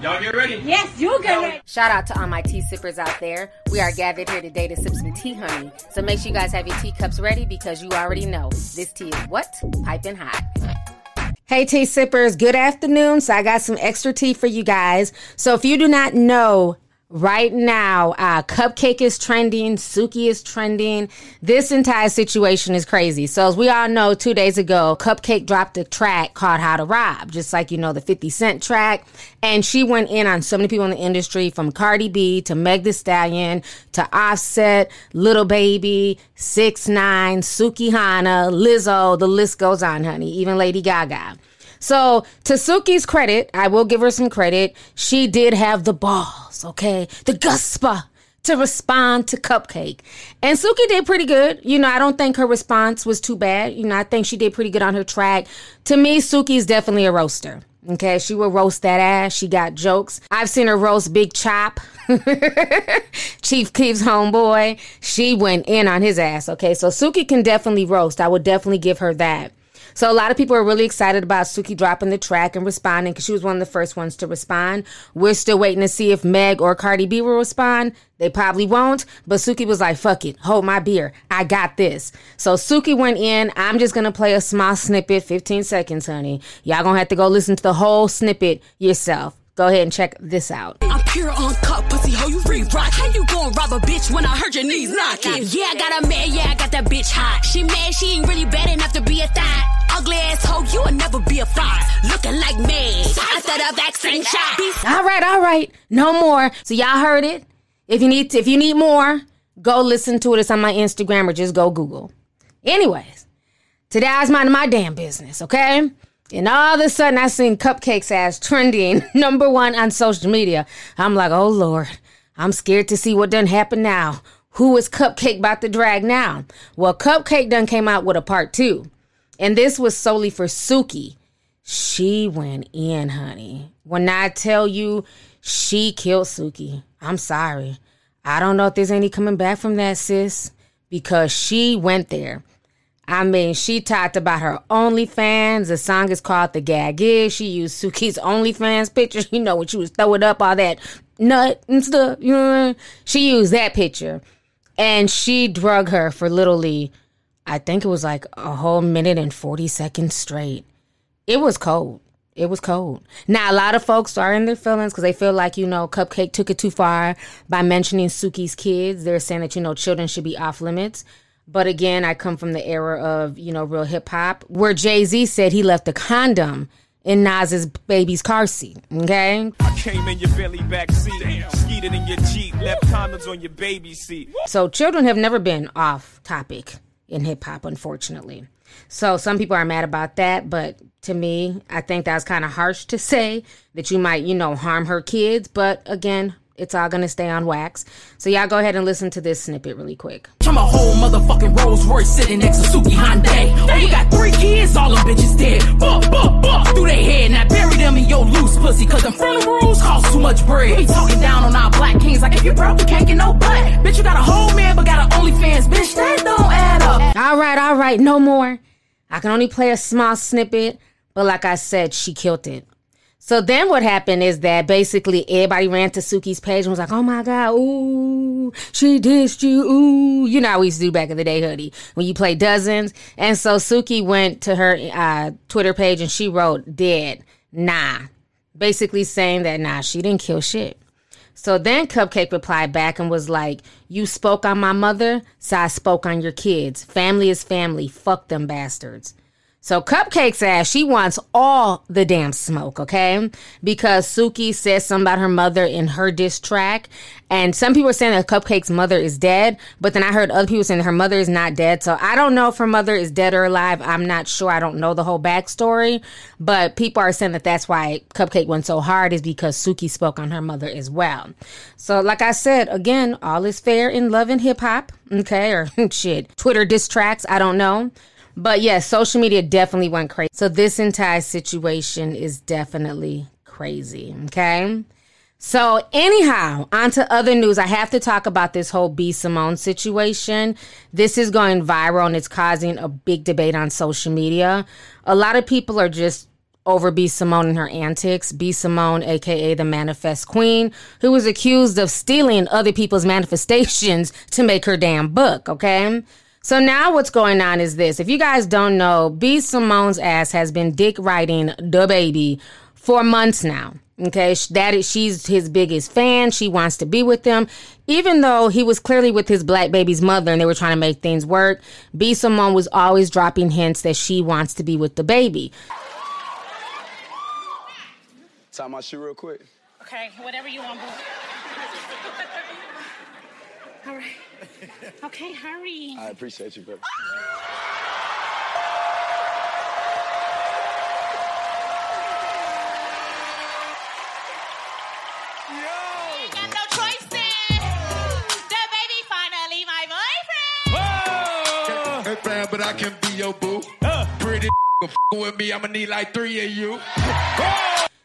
Y'all get ready? Yes, you get ready. Shout out to all my tea sippers out there. We are gathered here today to sip some tea, honey. So make sure you guys have your teacups ready because you already know this tea is what? Piping hot. Hey, tea sippers, good afternoon. So I got some extra tea for you guys. So if you do not know, Right now, uh, Cupcakke is trending, Suki is trending. This entire situation is crazy. So, as we all know, two days ago, Cupcakke dropped a track called How to Rob, just like, you know, the 50 Cent track. And she went in on so many people in the industry from Cardi B to Meg Thee Stallion to Offset, Little Baby, 6 9 Sukihana, Lizzo, the list goes on, honey, even Lady Gaga. So, to Suki's credit, I will give her some credit. She did have the balls, okay? The guspa to respond to Cupcakke. And Suki did pretty good. You know, I don't think her response was too bad. You know, I think she did pretty good on her track. To me, Suki is definitely a roaster. Okay, she will roast that ass. She got jokes. I've seen her roast Big Chop, Chief Keef's homeboy. She went in on his ass. Okay, so Suki can definitely roast. I would definitely give her that. So a lot of people are really excited about Suki dropping the track and responding because she was one of the first ones to respond. We're still waiting to see if Meg or Cardi B will respond. They probably won't, but Suki was like, fuck it, hold my beer. I got this. So Suki went in. I'm just gonna play a small snippet, 15 seconds, honey. Y'all gonna have to go listen to the whole snippet yourself. Go ahead and check this out. I'm pure uncut pussy, how you re-rock? How you gon' rob a bitch when I heard your knees knocking? Yeah, I got a man, yeah, I got that bitch hot. She mad, she ain't really bad enough to be a thot. Ugly ass hoe, you will never be a fox. Looking like me after the vaccine shot. All right, all right, no more. So y'all heard it. If you need, to, if you need more, go listen to it. It's on my Instagram or just go Google. Anyways, today I was minding my damn business, okay? And all of a sudden, I seen cupcakes as trending number one on social media. I'm like, oh Lord, I'm scared to see what done happen now. Who is Cupcakke about to drag now? Well, Cupcakke done came out with a part two. And this was solely for Suki. She went in, honey. When I tell you she killed Suki, I'm sorry. I don't know if there's any coming back from that, sis, because she went there. I mean, she talked about her OnlyFans. The song is called The Gag Is. She used Suki's OnlyFans picture. You know, when she was throwing up all that nut and stuff. You know, I mean? she used that picture. And she drug her for literally, I think it was like a whole minute and 40 seconds straight. It was cold. It was cold. Now, a lot of folks are in their feelings because they feel like, you know, Cupcakke took it too far by mentioning Suki's kids. They're saying that, you know, children should be off limits. But again, I come from the era of, you know, real hip hop where Jay Z said he left a condom in Nas's baby's car seat. Okay? I came in your belly back seat, skeeted in your Jeep, left condoms on your baby seat. So children have never been off topic in hip hop, unfortunately. So some people are mad about that, but to me, I think that's kind of harsh to say that you might, you know, harm her kids. But again, it's all gonna stay on wax. So y'all go ahead and listen to this snippet really quick. From a whole motherfucking Rolls Royce sitting next to Suki Hyundai. Oh, you got three kids, all them bitches dead. Buck, buck, buck through their head. Now bury them in your loose pussy, cause them funerals cost too much bread. We talking down on our black kings like if you broke, you can't get no butt. Bitch, you got a whole man, but got an OnlyFans. Bitch, that don't add up. All right, all right, no more. I can only play a small snippet, but like I said, she killed it. So then what happened is that basically everybody ran to Suki's page and was like, oh my God, ooh, she dissed you, ooh. You know how we used to do back in the day, hoodie, when you play dozens. And so Suki went to her uh, Twitter page and she wrote, dead, nah. Basically saying that, nah, she didn't kill shit. So then Cupcakke replied back and was like, You spoke on my mother, so I spoke on your kids. Family is family. Fuck them bastards. So Cupcakke's ass, she wants all the damn smoke, okay? Because Suki says something about her mother in her diss track. And some people are saying that Cupcakke's mother is dead, but then I heard other people saying her mother is not dead. So I don't know if her mother is dead or alive. I'm not sure. I don't know the whole backstory. But people are saying that that's why Cupcakke went so hard is because Suki spoke on her mother as well. So like I said, again, all is fair in love and hip hop, okay? Or shit, Twitter diss tracks, I don't know. But yes, social media definitely went crazy. So this entire situation is definitely crazy. Okay. So anyhow, on to other news. I have to talk about this whole B Simone situation. This is going viral and it's causing a big debate on social media. A lot of people are just over B. Simone and her antics. B. Simone, aka the Manifest Queen, who was accused of stealing other people's manifestations to make her damn book, okay? So now what's going on is this. If you guys don't know, B. Simone's ass has been dick riding DaBaby for months now. Okay, that is, she's his biggest fan. She wants to be with him. Even though he was clearly with his black baby's mother and they were trying to make things work, B. Simone was always dropping hints that she wants to be with DaBaby. Time my shoe real quick. Okay, whatever you want, boo. All right. Okay, hurry. I appreciate you, baby. Got no choice. The baby finally my boyfriend. Hey, but I can be your boo. Uh. Pretty f- with me, I'ma need like three of you.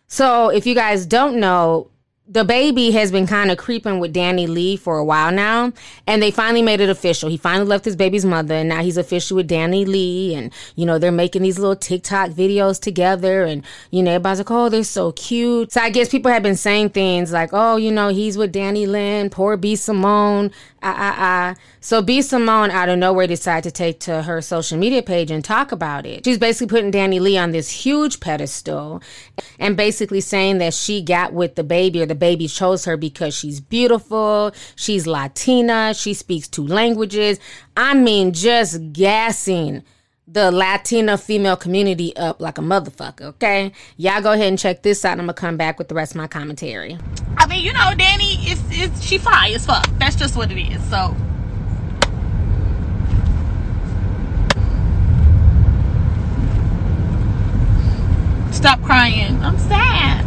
So, if you guys don't know, DaBaby has been kind of creeping with DaniLeigh for a while now, and they finally made it official. He finally left his baby's mother, and now he's official with DaniLeigh. And you know, they're making these little TikTok videos together, and you know, everybody's like, "Oh, they're so cute." So I guess people have been saying things like, "Oh, you know, he's with DaniLeigh, poor B Simone." Ah ah ah. So B Simone out of nowhere decided to take to her social media page and talk about it. She's basically putting DaniLeigh on this huge pedestal, and basically saying that she got with DaBaby or DaBaby chose her because she's beautiful, she's Latina, she speaks two languages. I mean, just gassing the Latina female community up like a motherfucker, okay? Y'all go ahead and check this out. I'm gonna come back with the rest of my commentary. I mean, you know, Danny is is she fly as fuck. That's just what it is. So Stop crying. I'm sad.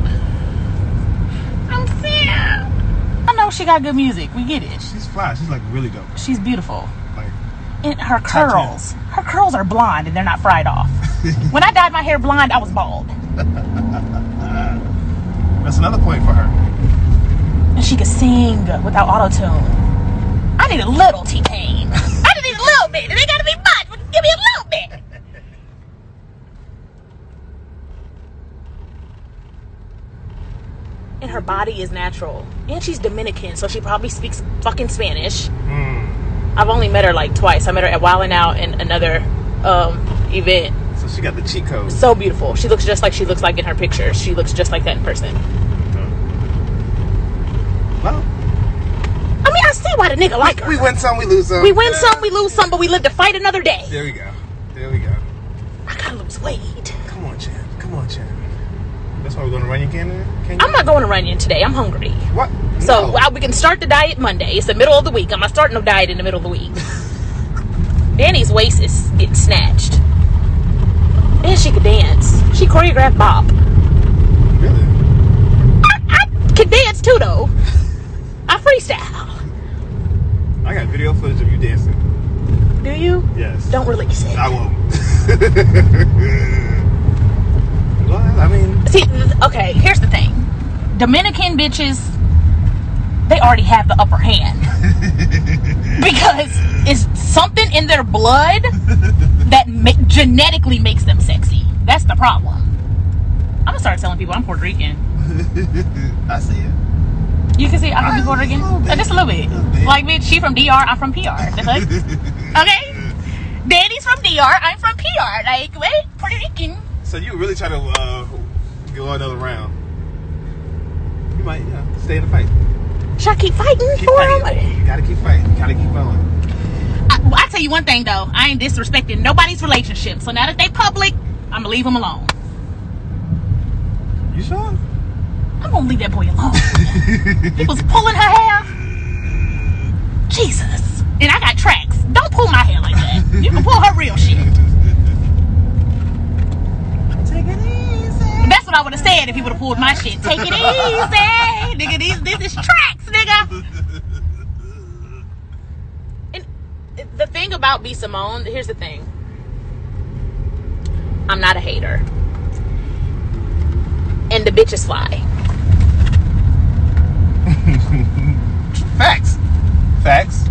I'm sad. I know she got good music. We get it. She's fly. She's like really dope. She's beautiful. And her curls. Her curls are blonde and they're not fried off. when I dyed my hair blonde, I was bald. that's another point for her. And she could sing without auto tune. I need a little T Pain. I just need a little bit. It ain't gotta be much, but give me a little bit. And her body is natural. And she's Dominican, so she probably speaks fucking Spanish. Hmm. I've only met her like twice. I met her at Wildin' Out and another um, event. So she got the cheat code. So beautiful. She looks just like she looks like in her pictures. She looks just like that in person. Well, I mean, I see why the nigga like her. we win some, we lose some. We win some, we lose some, but we live to fight another day. There we go. There we go. I gotta lose weight. Come on, Chad. Come on, Chad. That's why we're going to Runyon Canyon. Can I'm not going to Runyon today. I'm hungry. What? So No. well, we can start the diet Monday. It's the middle of the week. I'm not starting no diet in the middle of the week. Danny's waist is getting snatched. And she could dance. She choreographed bop. Really? I, I can dance too, though. I freestyle. I got video footage of you dancing. Do you? Yes. Don't release it. I won't. well, I mean, See, okay, here's the thing. Dominican bitches, they already have the upper hand. because it's something in their blood that ma- genetically makes them sexy. That's the problem. I'm gonna start telling people I'm Puerto Rican. I see it. You can see I can be Puerto Rican. Just a little bit. Just a little bit. Like, bitch, she from DR, I'm from PR. Okay? Danny's from DR, I'm from PR. Like, wait, Puerto Rican. So you really try to uh, go another round? You might, know, stay in the fight. Should I keep fighting Keep for fighting. him? You gotta keep fighting. You gotta keep going. I, well, I tell you one thing though, I ain't disrespecting nobody's relationship. So now that they public, I'm gonna leave them alone. You sure? I'm gonna leave that boy alone. he was pulling her hair. Jesus. And I got tracks. Don't pull my hair like that. You can pull her real shit. Take it easy. That's what I would have said if he would have pulled my shit. Take it easy, nigga. These, this is tracks, nigga. And the thing about B Simone, here's the thing. I'm not a hater. And the bitch is fly. Facts. Facts.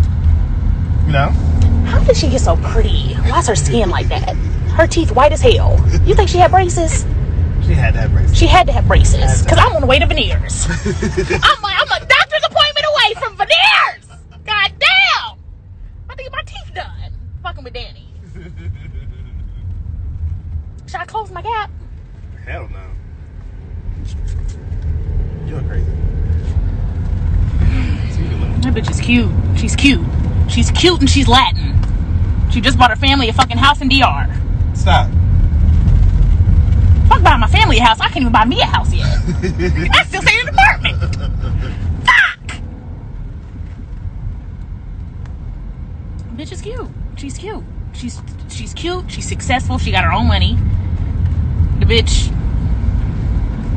You know? How did she get so pretty? Why's her skin like that? Her teeth white as hell. You think she had braces? She had to have braces. She had to have braces because I'm on the way to veneers. I'm like, I'm a doctor's appointment away from veneers. God damn! I need my teeth done. Fucking with Danny. Should I close my gap? Hell no. You're crazy. So you can look- That bitch is cute. She's cute. She's cute and she's Latin. She just bought her family a fucking house in DR. Stop. Fuck buying my family a house. I can't even buy me a house yet. I still stay in an apartment. Fuck. Bitch is cute. She's cute. She's she's cute. She's successful. She got her own money. The bitch.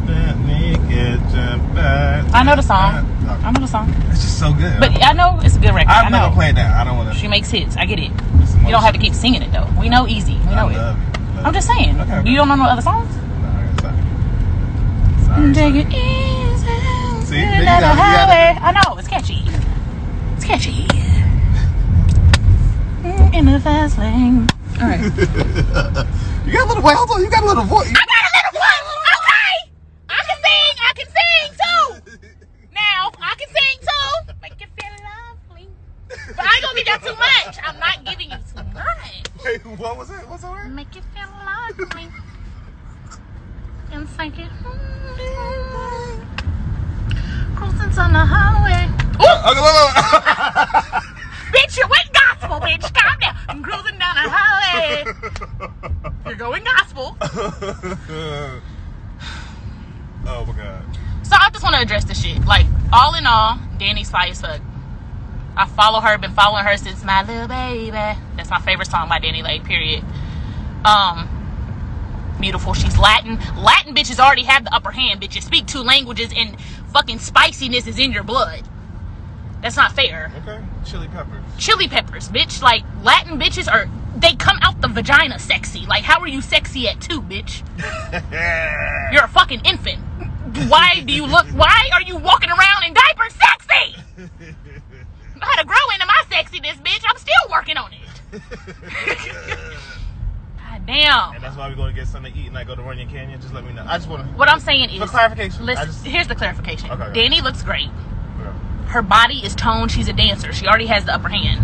Let me get you back. I know the song. I know the song. It's just so good. But I know it's a good record. I I'm know. not gonna play it down. I don't want to. She makes hits. I get it. You don't have to keep singing it though. We know easy. We know it. it. I'm just saying. Okay. You don't know no other songs? No, sorry. Sorry, Take it easy. See, you out go. the You got highway. I know it's catchy. It's catchy. Mm, In the fast lane. All right. You got a little. Wait, hold on. You got a little voice. I got a little voice. Okay. I can sing. I can sing too. Now I can sing too. Make you feel lovely. But I ain't gonna give that too much. I'm not giving you too much. Wait, what was it? What's the word? Make you feel lovely. And. Cruising on the highway. Ooh, Okay, look, look, bitch, you went gospel, bitch. Calm down. I'm cruising down the highway. You're going gospel. oh my god. So I just want to address this shit. Like, all in all, Danny's fire as fuck. I follow her, been following her since my little baby. That's my favorite song by Danny Lake, period. Um, beautiful. She's Latin. Latin bitches already have the upper hand, bitches. Speak two languages and fucking spiciness is in your blood. That's not fair. Okay. Chili peppers. Chili peppers, bitch. Like, Latin bitches are, they come out the vagina sexy. Like, how are you sexy at two, bitch? You're a fucking infant. Why do you look? Why are you walking around in diapers sexy? I had to grow into my sexiness, bitch. I'm still working on it. Damn. And that's why we're going to get something to eat and I go to Runyon Canyon. Just let me know. I just want to. What I'm saying is, For clarification, Listen, just- here's the clarification. Okay, okay. Danny looks great. Her body is toned. She's a dancer. She already has the upper hand.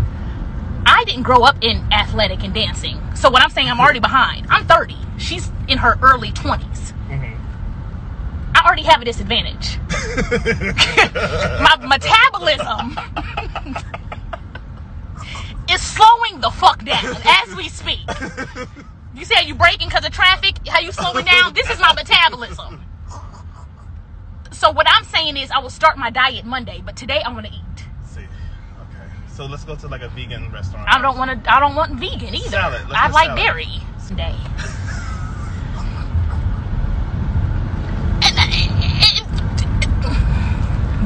I didn't grow up in athletic and dancing, so what I'm saying, I'm already behind. I'm 30. She's in her early 20s. Mm-hmm. I already have a disadvantage. My metabolism is slowing the fuck down as we speak. You say you braking because of traffic? How you slowing down? This is my metabolism. So what I'm saying is I will start my diet Monday, but today I want to eat. See. Okay. So let's go to like a vegan restaurant. I don't want to. I don't want vegan either. Salad. Let's I like salad. dairy today.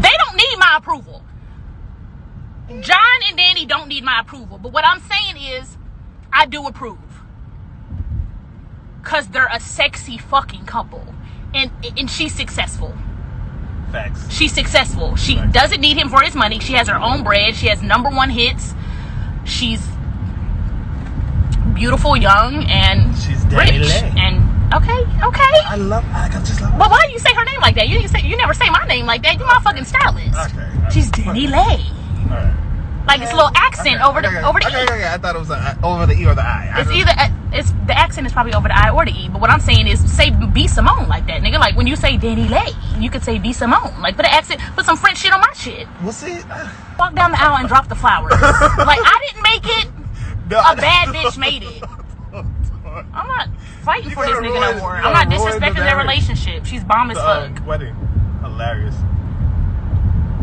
They don't need my approval. John and Danny don't need my approval. But what I'm saying is, I do approve. Cause they're a sexy fucking couple, and and she's successful. Facts. She's successful. She Right. doesn't need him for his money. She has her own bread. She has number one hits. She's beautiful, young, and She's rich. Lay. And okay, okay. I love. I just love. But why do you say her name like that? You say. You never say my name like that. you my fucking stylist. Okay. She's Danny Lay. All right. Like it's a little accent Okay, over the okay, over the okay, e. okay, okay. I thought it was uh, over the e or the i. I It's either uh, it's the accent is probably over the I or the E. But what I'm saying is say B Simone like that, nigga. Like when you say Danny Lay, you could say B Simone. Like put an accent, put some French shit on my shit. We'll see. Uh, Walk down the aisle and drop the flowers. like I didn't make it. no, A bad bitch made it. I'm not fighting You for this nigga ruin- no more. I'm not the disrespecting their relationship. She's bomb as The, fuck. um, wedding. Hilarious.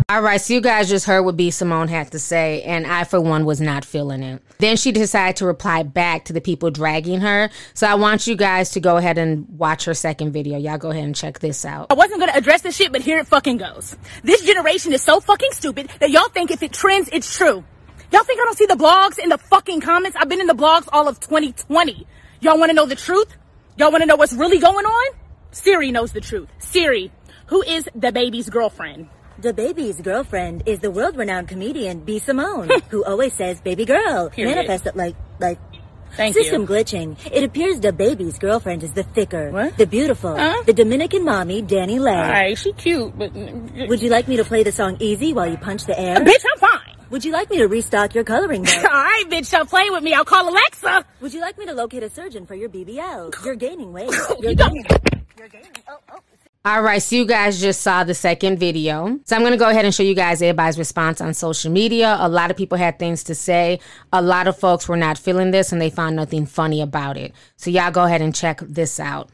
All right, so you guys just heard what B. Simone had to say, and I, for one, was not feeling it. Then she decided to reply back to the people dragging her. So I want you guys to go ahead and watch her second video. Y'all go ahead and check this out. I wasn't gonna address this shit, but here it fucking goes. This generation is so fucking stupid that y'all think if it trends, it's true. Y'all think I don't see the blogs in the fucking comments? I've been in the blogs all of 2020. Y'all wanna know the truth? Y'all wanna know what's really going on? Siri knows the truth. Siri, who is DaBaby's girlfriend? DaBaby's girlfriend is the world-renowned comedian B. Simone, who always says "baby girl," Period. manifest it like like Thank you. System you. glitching. It appears DaBaby's girlfriend is the thicker, What? the beautiful, Huh? the Dominican mommy, Danny Lay. Alright, she cute, but Would you like me to play the song Easy while you punch the air? Uh, bitch, I'm fine. Would you like me to restock your coloring book? Alright, bitch, stop playing with me. I'll call Alexa. Would you like me to locate a surgeon for your BBL? You're gaining weight. You're You don't- gaining. You're gaining. Oh, oh. All right, so you guys just saw the second video. So I'm to go ahead and show you guys everybody's response on social media. A lot of people had things to say. A lot of folks were not feeling this and they found nothing funny about it. So y'all go ahead and check this out.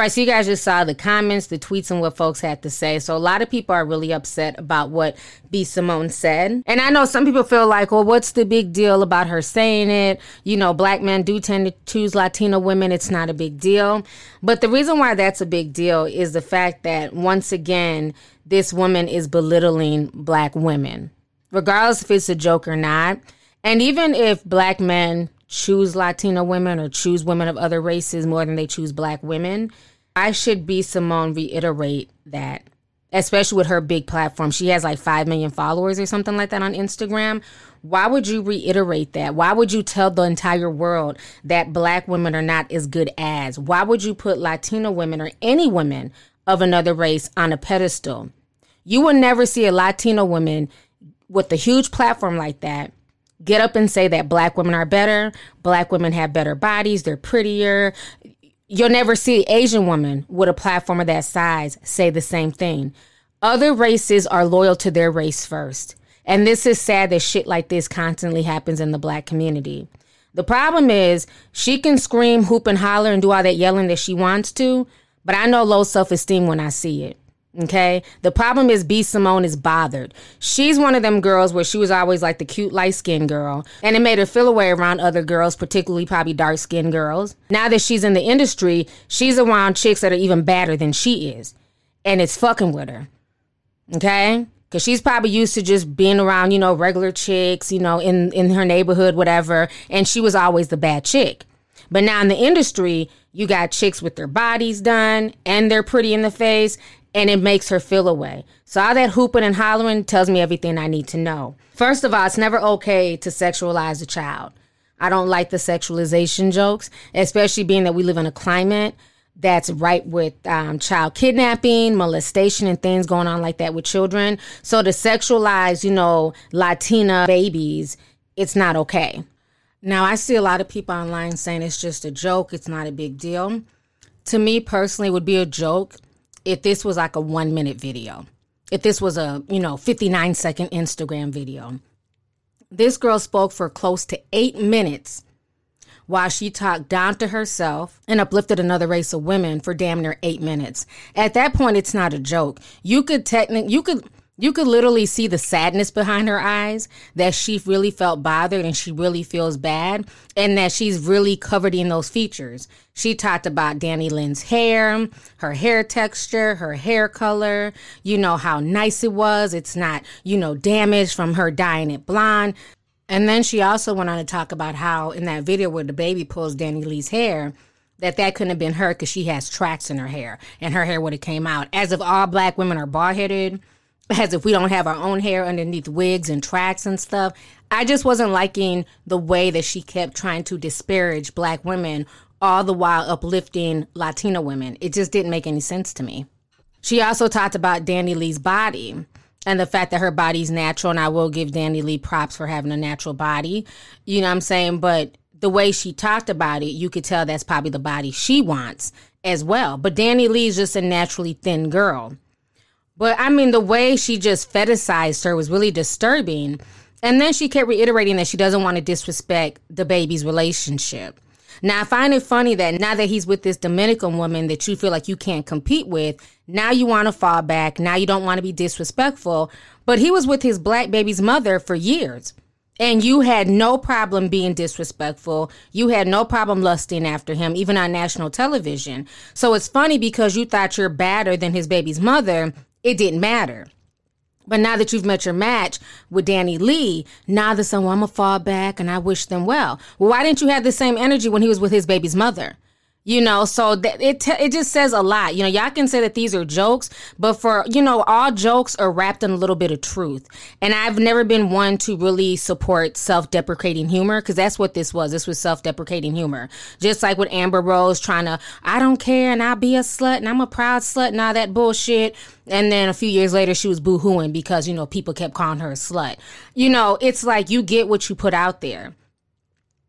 Right, so you guys just saw the comments, the tweets, and what folks had to say. So a lot of people are really upset about what B. Simone said. And I know some people feel like, well, what's the big deal about her saying it? You know, black men do tend to choose Latino women. It's not a big deal. But the reason why that's a big deal is the fact that, once again, this woman is belittling black women, regardless if it's a joke or not. And even if black men choose Latino women or choose women of other races more than they choose black women, I should be Simone reiterate that, especially with her big platform. She has like 5 million followers or something like that on Instagram. Why would you reiterate that? Why would you tell the entire world that black women are not as good as? Why would you put Latino women or any women of another race on a pedestal? You will never see a Latino woman with a huge platform like that get up and say that black women are better, black women have better bodies, they're prettier. You'll never see an Asian woman with a platform of that size say the same thing. Other races are loyal to their race first. And this is sad that shit like this constantly happens in the black community. The problem is she can scream, hoop, and holler and do all that yelling that she wants to, but I know low self esteem when I see it. Okay. The problem is B Simone is bothered. She's one of them girls where she was always like the cute light skinned girl. And it made her feel away around other girls, particularly probably dark skinned girls. Now that she's in the industry, she's around chicks that are even badder than she is. And it's fucking with her. Okay? Cause she's probably used to just being around, you know, regular chicks, you know, in, in her neighborhood, whatever. And she was always the bad chick. But now in the industry, you got chicks with their bodies done and they're pretty in the face and it makes her feel away. So all that hooping and hollering tells me everything I need to know. First of all, it's never okay to sexualize a child. I don't like the sexualization jokes, especially being that we live in a climate that's ripe with um, child kidnapping, molestation, and things going on like that with children. So to sexualize, you know, Latina babies, it's not okay. Now, I see a lot of people online saying it's just a joke, it's not a big deal. To me personally, it would be a joke if this was like a one minute video, if this was a, you know, 59 second Instagram video. This girl spoke for close to eight minutes while she talked down to herself and uplifted another race of women for damn near eight minutes. At that point, it's not a joke. You could technically, you could. You could literally see the sadness behind her eyes that she really felt bothered and she really feels bad and that she's really covered in those features. She talked about DaniLeigh's hair, her hair texture, her hair color, you know, how nice it was. It's not, you know, damaged from her dyeing it blonde. And then she also went on to talk about how in that video where DaBaby pulls DaniLeigh's hair, that that couldn't have been her because she has tracks in her hair and her hair would have came out. As if all black women are bald headed as if we don't have our own hair underneath wigs and tracks and stuff. I just wasn't liking the way that she kept trying to disparage black women, all the while uplifting Latina women. It just didn't make any sense to me. She also talked about DaniLeigh's body and the fact that her body's natural, and I will give DaniLeigh props for having a natural body. You know what I'm saying? But the way she talked about it, you could tell that's probably the body she wants as well. But DaniLeigh's just a naturally thin girl. But I mean, the way she just fetishized her was really disturbing. And then she kept reiterating that she doesn't want to disrespect DaBaby's relationship. Now, I find it funny that now that he's with this Dominican woman that you feel like you can't compete with, now you want to fall back. Now you don't want to be disrespectful. But he was with his black baby's mother for years. And you had no problem being disrespectful. You had no problem lusting after him, even on national television. So it's funny because you thought you're badder than his baby's mother it didn't matter. But now that you've met your match with DaniLeigh, now the well, I'm gonna fall back and I wish them well. Well, why didn't you have the same energy when he was with his baby's mother? You know, so it it just says a lot. You know, y'all can say that these are jokes, but for you know, all jokes are wrapped in a little bit of truth. And I've never been one to really support self-deprecating humor because that's what this was. This was self-deprecating humor, just like with Amber Rose trying to, I don't care, and I'll be a slut, and I'm a proud slut, and all that bullshit. And then a few years later, she was boohooing because you know people kept calling her a slut. You know, it's like you get what you put out there.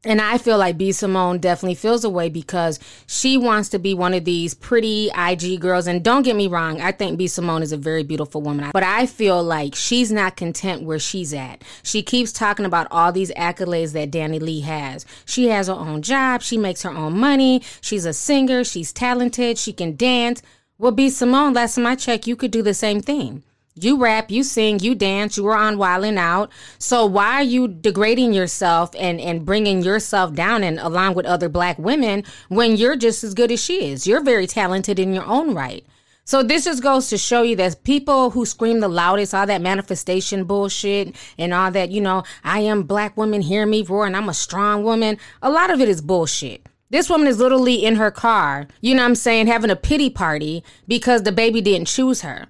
And I feel like B Simone definitely feels a way because she wants to be one of these pretty IG girls. And don't get me wrong, I think B Simone is a very beautiful woman. But I feel like she's not content where she's at. She keeps talking about all these accolades that DaniLeigh has. She has her own job, she makes her own money, she's a singer, she's talented, she can dance. Well, B Simone, last time I checked, you could do the same thing. You rap, you sing, you dance, you were on Wildin' Out. So why are you degrading yourself and, and bringing yourself down and along with other black women when you're just as good as she is? You're very talented in your own right. So this just goes to show you that people who scream the loudest, all that manifestation bullshit and all that, you know, I am black woman, hear me roar and I'm a strong woman. A lot of it is bullshit. This woman is literally in her car, you know I'm saying, having a pity party because DaBaby didn't choose her.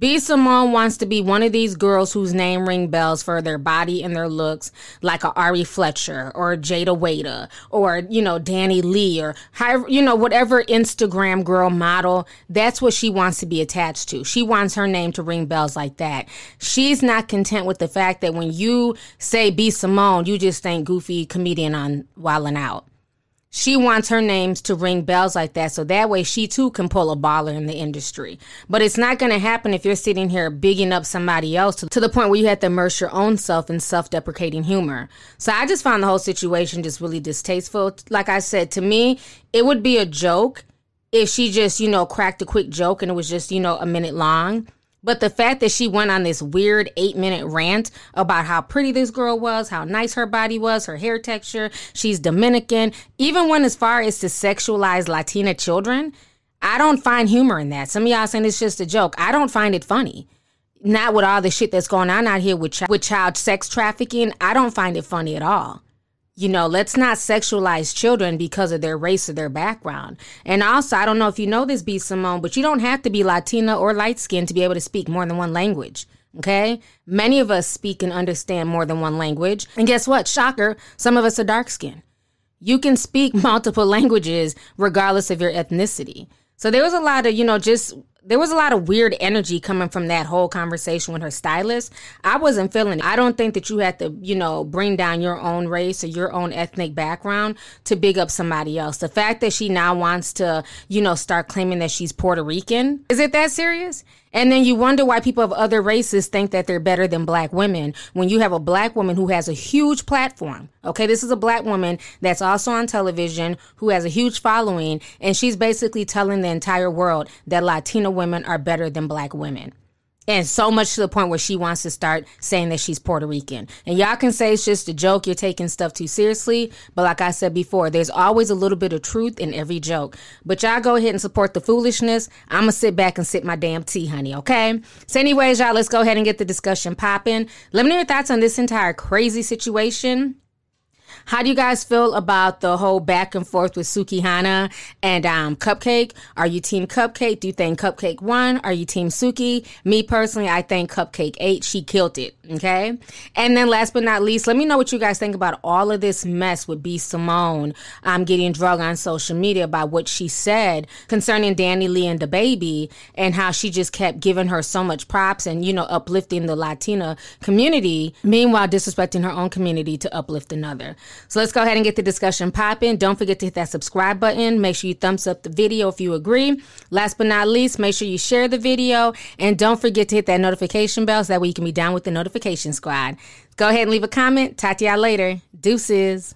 B. Simone wants to be one of these girls whose name ring bells for their body and their looks, like a Ari Fletcher or Jayda Wayda or, you know, DaniLeigh or however, you know, whatever Instagram girl model. That's what she wants to be attached to. She wants her name to ring bells like that. She's not content with the fact that when you say B. Simone, you just think goofy comedian on Wildin' Out. She wants her names to ring bells like that so that way she too can pull a baller in the industry. But it's not going to happen if you're sitting here bigging up somebody else to, to the point where you have to immerse your own self in self deprecating humor. So I just found the whole situation just really distasteful. Like I said, to me, it would be a joke if she just, you know, cracked a quick joke and it was just, you know, a minute long. But the fact that she went on this weird eight minute rant about how pretty this girl was, how nice her body was, her hair texture, she's Dominican, even went as far as to sexualize Latina children, I don't find humor in that. Some of y'all saying it's just a joke. I don't find it funny. Not with all the shit that's going on out here with, ch- with child sex trafficking. I don't find it funny at all you know, let's not sexualize children because of their race or their background. And also, I don't know if you know this, B. Simone, but you don't have to be Latina or light skinned to be able to speak more than one language. Okay? Many of us speak and understand more than one language. And guess what? Shocker, some of us are dark skinned. You can speak multiple languages regardless of your ethnicity. So there was a lot of, you know, just there was a lot of weird energy coming from that whole conversation with her stylist. I wasn't feeling it. I don't think that you have to, you know, bring down your own race or your own ethnic background to big up somebody else. The fact that she now wants to, you know, start claiming that she's Puerto Rican, is it that serious? And then you wonder why people of other races think that they're better than black women when you have a black woman who has a huge platform. Okay, this is a black woman that's also on television who has a huge following, and she's basically telling the entire world that Latina women are better than black women. And so much to the point where she wants to start saying that she's Puerto Rican. And y'all can say it's just a joke, you're taking stuff too seriously. But like I said before, there's always a little bit of truth in every joke. But y'all go ahead and support the foolishness. I'm gonna sit back and sip my damn tea, honey, okay? So, anyways, y'all, let's go ahead and get the discussion popping. Let me know your thoughts on this entire crazy situation. How do you guys feel about the whole back and forth with Sukihana and um, Cupcakke? Are you Team Cupcakke? Do you think Cupcakke won? Are you Team Suki? Me personally, I think Cupcakke ate. She killed it. Okay. And then last but not least, let me know what you guys think about all of this mess with B. Simone um, getting drug on social media by what she said concerning DaniLeigh and DaBaby and how she just kept giving her so much props and, you know, uplifting the Latina community, meanwhile disrespecting her own community to uplift another. So let's go ahead and get the discussion popping. Don't forget to hit that subscribe button. Make sure you thumbs up the video if you agree. Last but not least, make sure you share the video and don't forget to hit that notification bell so that way you can be down with the notification squad. Go ahead and leave a comment. Talk to y'all later. Deuces.